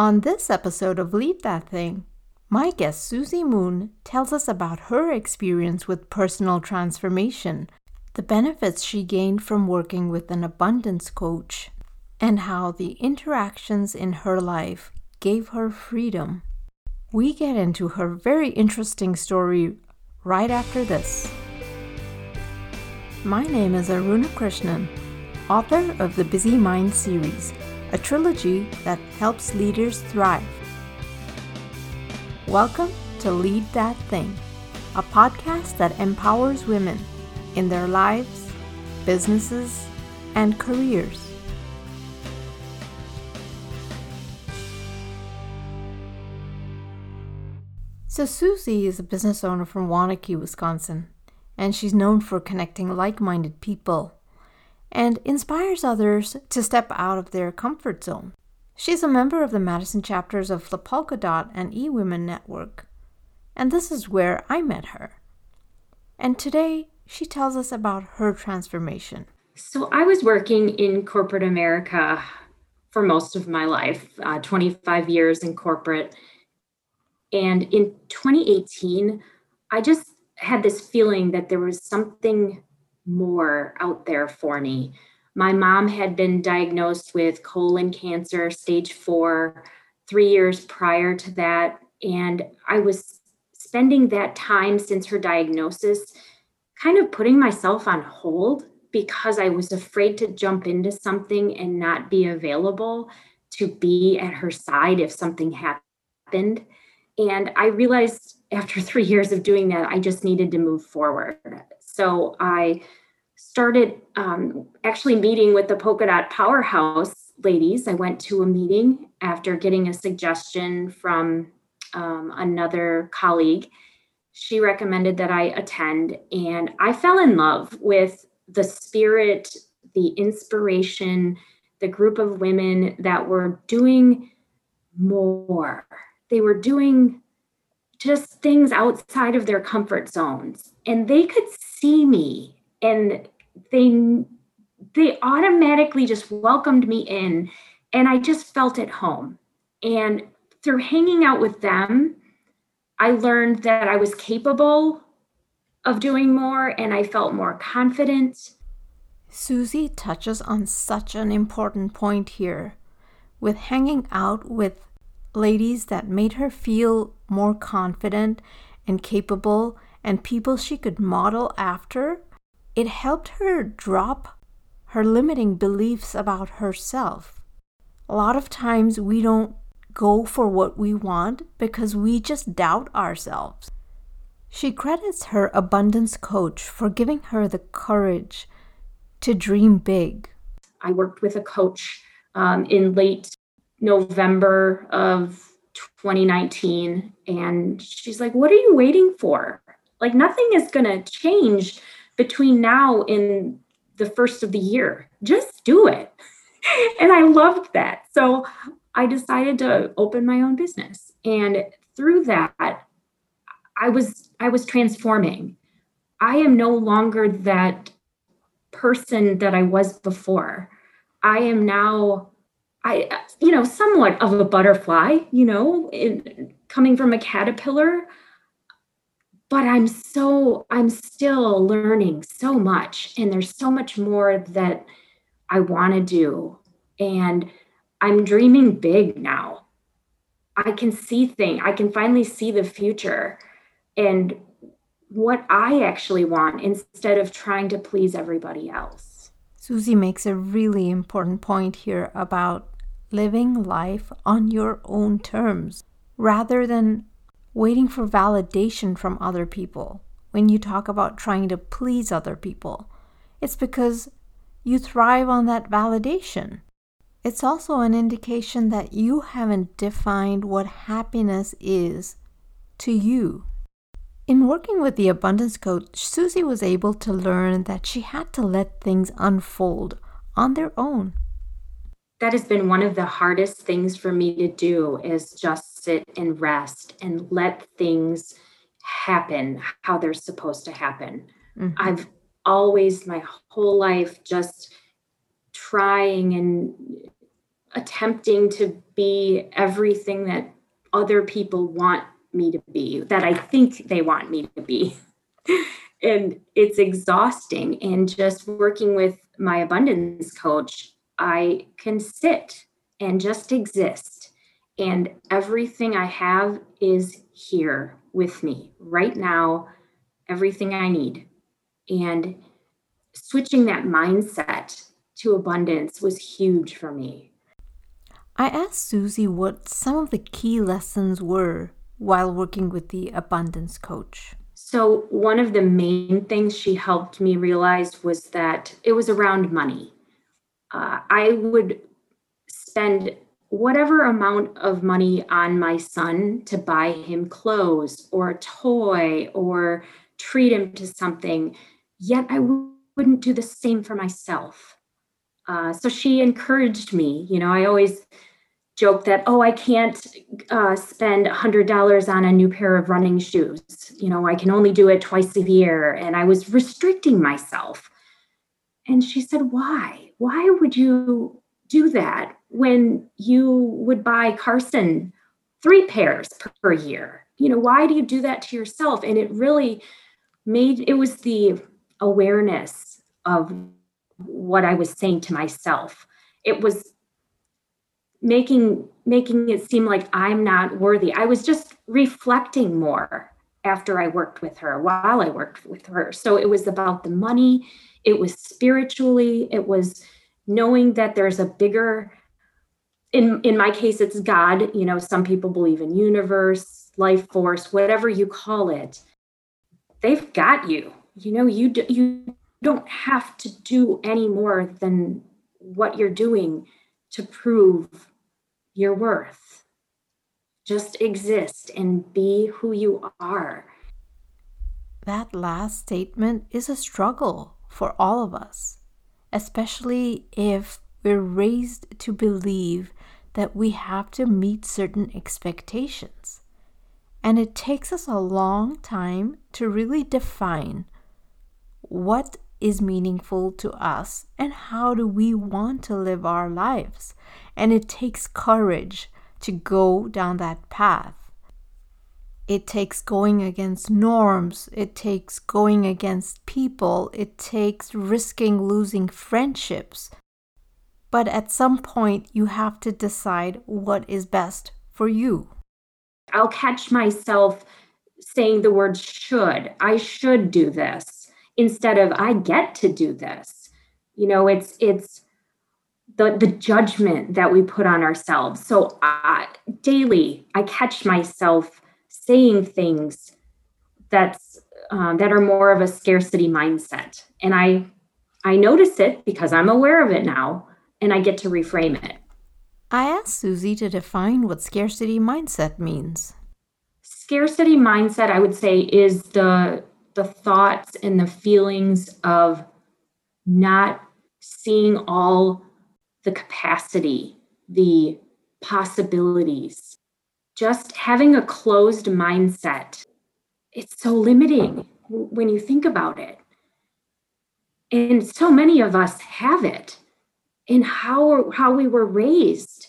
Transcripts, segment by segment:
On this episode of Lead That Thing, my guest Susie Moon tells us about her experience with personal transformation, the benefits she gained from working with an abundance coach, and how the interactions in her life gave her freedom. We get into her very interesting story right after this. My name is Aruna Krishnan, author of the Busy Mind series a trilogy that helps leaders thrive. Welcome to Lead That Thing, a podcast that empowers women in their lives, businesses, and careers. So, Susie is a business owner from Waunakee, Wisconsin, and she's known for connecting like minded people and inspires others to step out of their comfort zone. She's a member of the Madison chapters of the Polka Dot and eWomen Network, and this is where I met her. And today, she tells us about her transformation. So, I was working in corporate America for most of my life uh, 25 years in corporate. And in 2018, I just had this feeling that there was something more out there for me. My mom had been diagnosed with colon cancer, stage four, three years prior to that. And I was spending that time since her diagnosis kind of putting myself on hold because I was afraid to jump into something and not be available to be at her side if something happened. And I realized after three years of doing that, I just needed to move forward. So I started um, actually meeting with the polka dot powerhouse ladies. I went to a meeting after getting a suggestion from um, another colleague. She recommended that I attend, and I fell in love with the spirit, the inspiration, the group of women that were doing more. They were doing just things outside of their comfort zones, and they could see me and they they automatically just welcomed me in and I just felt at home. And through hanging out with them, I learned that I was capable of doing more and I felt more confident. Susie touches on such an important point here with hanging out with ladies that made her feel more confident and capable and people she could model after it helped her drop her limiting beliefs about herself. A lot of times we don't go for what we want because we just doubt ourselves. She credits her abundance coach for giving her the courage to dream big. I worked with a coach um, in late November of 2019, and she's like, What are you waiting for? Like, nothing is going to change between now and the first of the year. Just do it. and I loved that. So I decided to open my own business. And through that, I was I was transforming. I am no longer that person that I was before. I am now I you know somewhat of a butterfly, you know, in, coming from a caterpillar but i'm so i'm still learning so much and there's so much more that i want to do and i'm dreaming big now. I can see things i can finally see the future and what i actually want instead of trying to please everybody else. Susie makes a really important point here about living life on your own terms rather than waiting for validation from other people. When you talk about trying to please other people, it's because you thrive on that validation. It's also an indication that you haven't defined what happiness is to you. In working with the abundance coach, Susie was able to learn that she had to let things unfold on their own that has been one of the hardest things for me to do is just sit and rest and let things happen how they're supposed to happen. Mm-hmm. I've always my whole life just trying and attempting to be everything that other people want me to be, that I think they want me to be. and it's exhausting. And just working with my abundance coach, I can sit and just exist. And everything I have is here with me right now, everything I need. And switching that mindset to abundance was huge for me. I asked Susie what some of the key lessons were while working with the abundance coach. So, one of the main things she helped me realize was that it was around money. Uh, I would spend whatever amount of money on my son to buy him clothes or a toy or treat him to something, yet I w- wouldn't do the same for myself. Uh, so she encouraged me. You know, I always joke that, oh, I can't uh, spend $100 on a new pair of running shoes. You know, I can only do it twice a year. And I was restricting myself. And she said, why? Why would you do that when you would buy Carson three pairs per year? You know, why do you do that to yourself? And it really made it was the awareness of what I was saying to myself. It was making making it seem like I'm not worthy. I was just reflecting more after I worked with her, while I worked with her. So it was about the money, it was spiritually, it was knowing that there's a bigger in in my case it's God, you know, some people believe in universe, life force, whatever you call it. They've got you. You know, you do, you don't have to do any more than what you're doing to prove your worth. Just exist and be who you are. That last statement is a struggle for all of us, especially if we're raised to believe that we have to meet certain expectations. And it takes us a long time to really define what is meaningful to us and how do we want to live our lives. And it takes courage to go down that path. It takes going against norms. It takes going against people. It takes risking losing friendships. But at some point, you have to decide what is best for you. I'll catch myself saying the word should. I should do this instead of I get to do this. You know, it's it's the the judgment that we put on ourselves. So uh, daily, I catch myself saying things that's um, that are more of a scarcity mindset, and I I notice it because I'm aware of it now, and I get to reframe it. I asked Susie to define what scarcity mindset means. Scarcity mindset, I would say, is the the thoughts and the feelings of not seeing all the capacity, the possibilities, just having a closed mindset. It's so limiting when you think about it. And so many of us have it in how, how we were raised.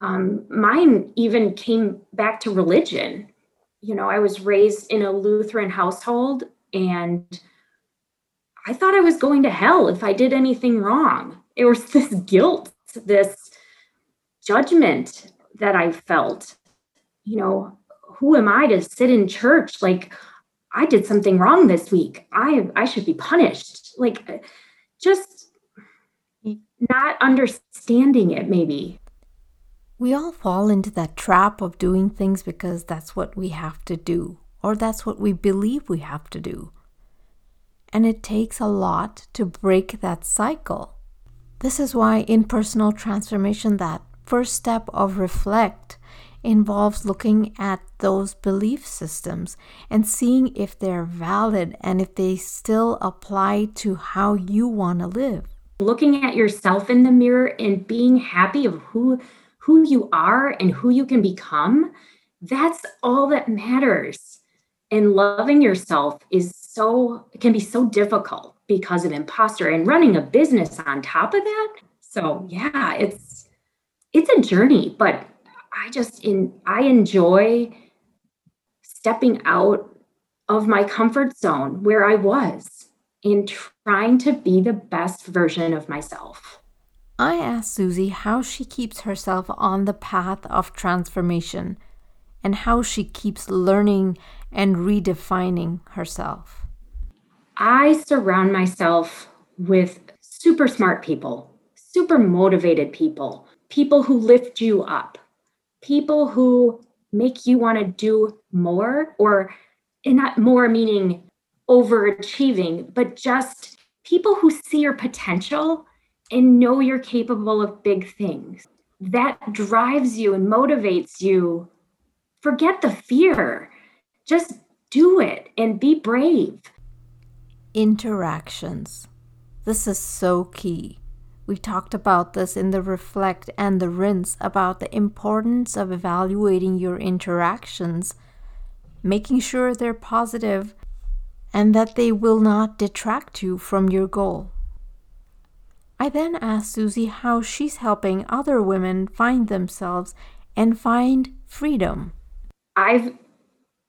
Um, mine even came back to religion you know, I was raised in a Lutheran household and I thought I was going to hell if I did anything wrong. It was this guilt, this judgment that I felt. You know, who am I to sit in church like I did something wrong this week. I I should be punished. Like just not understanding it maybe. We all fall into that trap of doing things because that's what we have to do, or that's what we believe we have to do. And it takes a lot to break that cycle. This is why in personal transformation, that first step of reflect involves looking at those belief systems and seeing if they're valid and if they still apply to how you want to live. Looking at yourself in the mirror and being happy of who who you are and who you can become, that's all that matters. And loving yourself is so, can be so difficult because of imposter and running a business on top of that. So, yeah, it's, it's a journey, but I just in I enjoy stepping out of my comfort zone where I was in trying to be the best version of myself. I asked Susie how she keeps herself on the path of transformation and how she keeps learning and redefining herself. I surround myself with super smart people, super motivated people, people who lift you up, people who make you want to do more or and not more meaning overachieving, but just people who see your potential and know you're capable of big things. That drives you and motivates you. Forget the fear. Just do it and be brave. Interactions. This is so key. We talked about this in the reflect and the rinse about the importance of evaluating your interactions, making sure they're positive and that they will not detract you from your goal. I then asked Susie how she's helping other women find themselves and find freedom. I've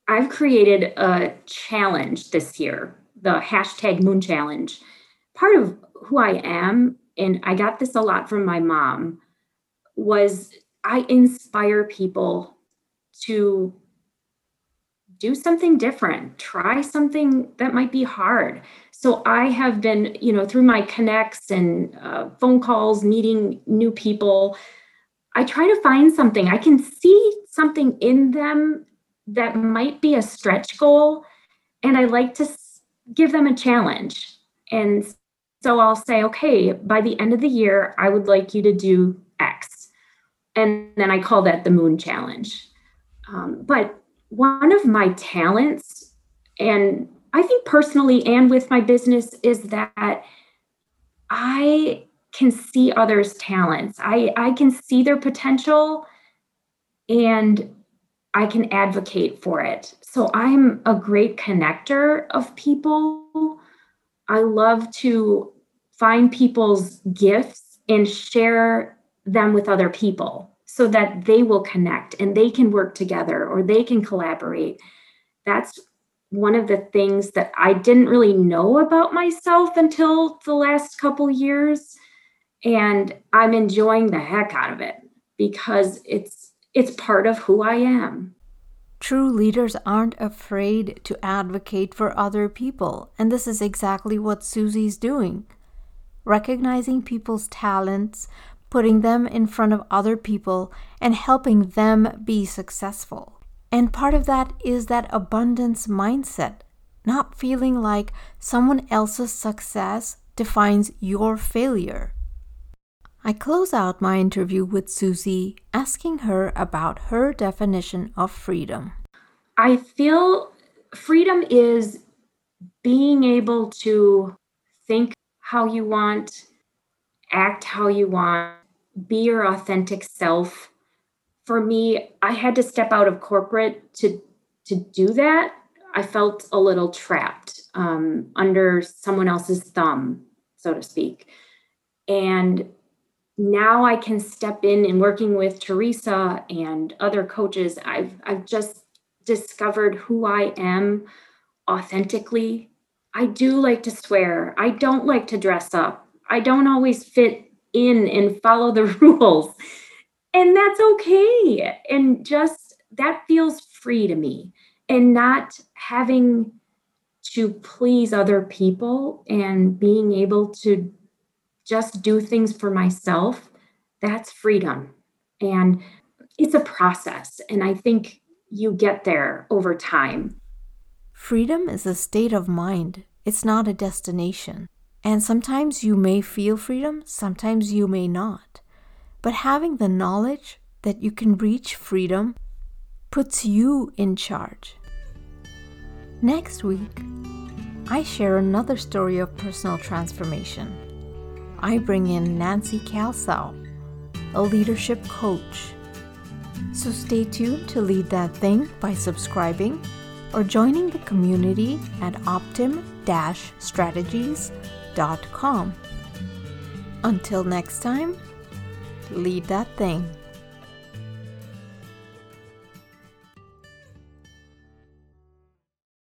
I've created a challenge this year, the hashtag Moon Challenge. Part of who I am, and I got this a lot from my mom, was I inspire people to do something different, try something that might be hard. So I have been, you know, through my connects and uh, phone calls, meeting new people, I try to find something. I can see something in them that might be a stretch goal, and I like to give them a challenge. And so I'll say, okay, by the end of the year, I would like you to do X. And then I call that the moon challenge. Um, but one of my talents, and I think personally and with my business, is that I can see others' talents. I, I can see their potential and I can advocate for it. So I'm a great connector of people. I love to find people's gifts and share them with other people so that they will connect and they can work together or they can collaborate. That's one of the things that I didn't really know about myself until the last couple years and I'm enjoying the heck out of it because it's it's part of who I am. True leaders aren't afraid to advocate for other people, and this is exactly what Susie's doing. Recognizing people's talents, putting them in front of other people and helping them be successful. And part of that is that abundance mindset, not feeling like someone else's success defines your failure. I close out my interview with Susie asking her about her definition of freedom. I feel freedom is being able to think how you want, act how you want, be your authentic self. For me, I had to step out of corporate to to do that. I felt a little trapped um, under someone else's thumb, so to speak. And now I can step in and working with Teresa and other coaches. I've I've just discovered who I am authentically. I do like to swear. I don't like to dress up. I don't always fit in and follow the rules. And that's okay. And just that feels free to me. And not having to please other people and being able to just do things for myself, that's freedom. And it's a process. And I think you get there over time. Freedom is a state of mind, it's not a destination. And sometimes you may feel freedom, sometimes you may not. But having the knowledge that you can reach freedom puts you in charge. Next week, I share another story of personal transformation. I bring in Nancy Calsau, a leadership coach. So stay tuned to Lead That Thing by subscribing or joining the community at optim strategies.com. Until next time, lead that thing.